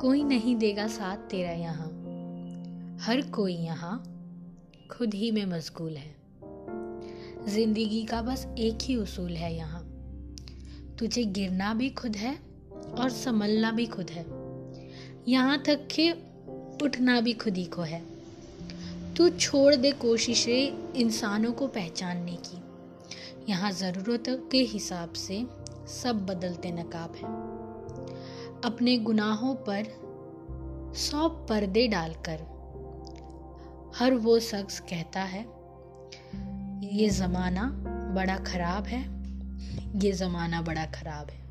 کوئی نہیں دے گا ساتھ تیرا یہاں۔ ہر کوئی یہاں خود ہی میں مشغول ہے۔ زندگی کا بس ایک ہی اصول ہے یہاں۔ تجھے گرنا بھی خود ہے اور سنبھلنا بھی خود ہے۔ یہاں تک کہ اٹھنا بھی خود ہی کو ہے۔ تو چھوڑ دے کوششیں انسانوں کو پہچاننے کی۔ یہاں ضرورتوں کے حساب سے سب بدلتے نقاب ہیں۔ اپنے گناہوں پر سو پردے ڈال کر۔ ہر وہ شخص کہتا ہے، یہ زمانہ بڑا خراب ہے، یہ زمانہ بڑا خراب ہے۔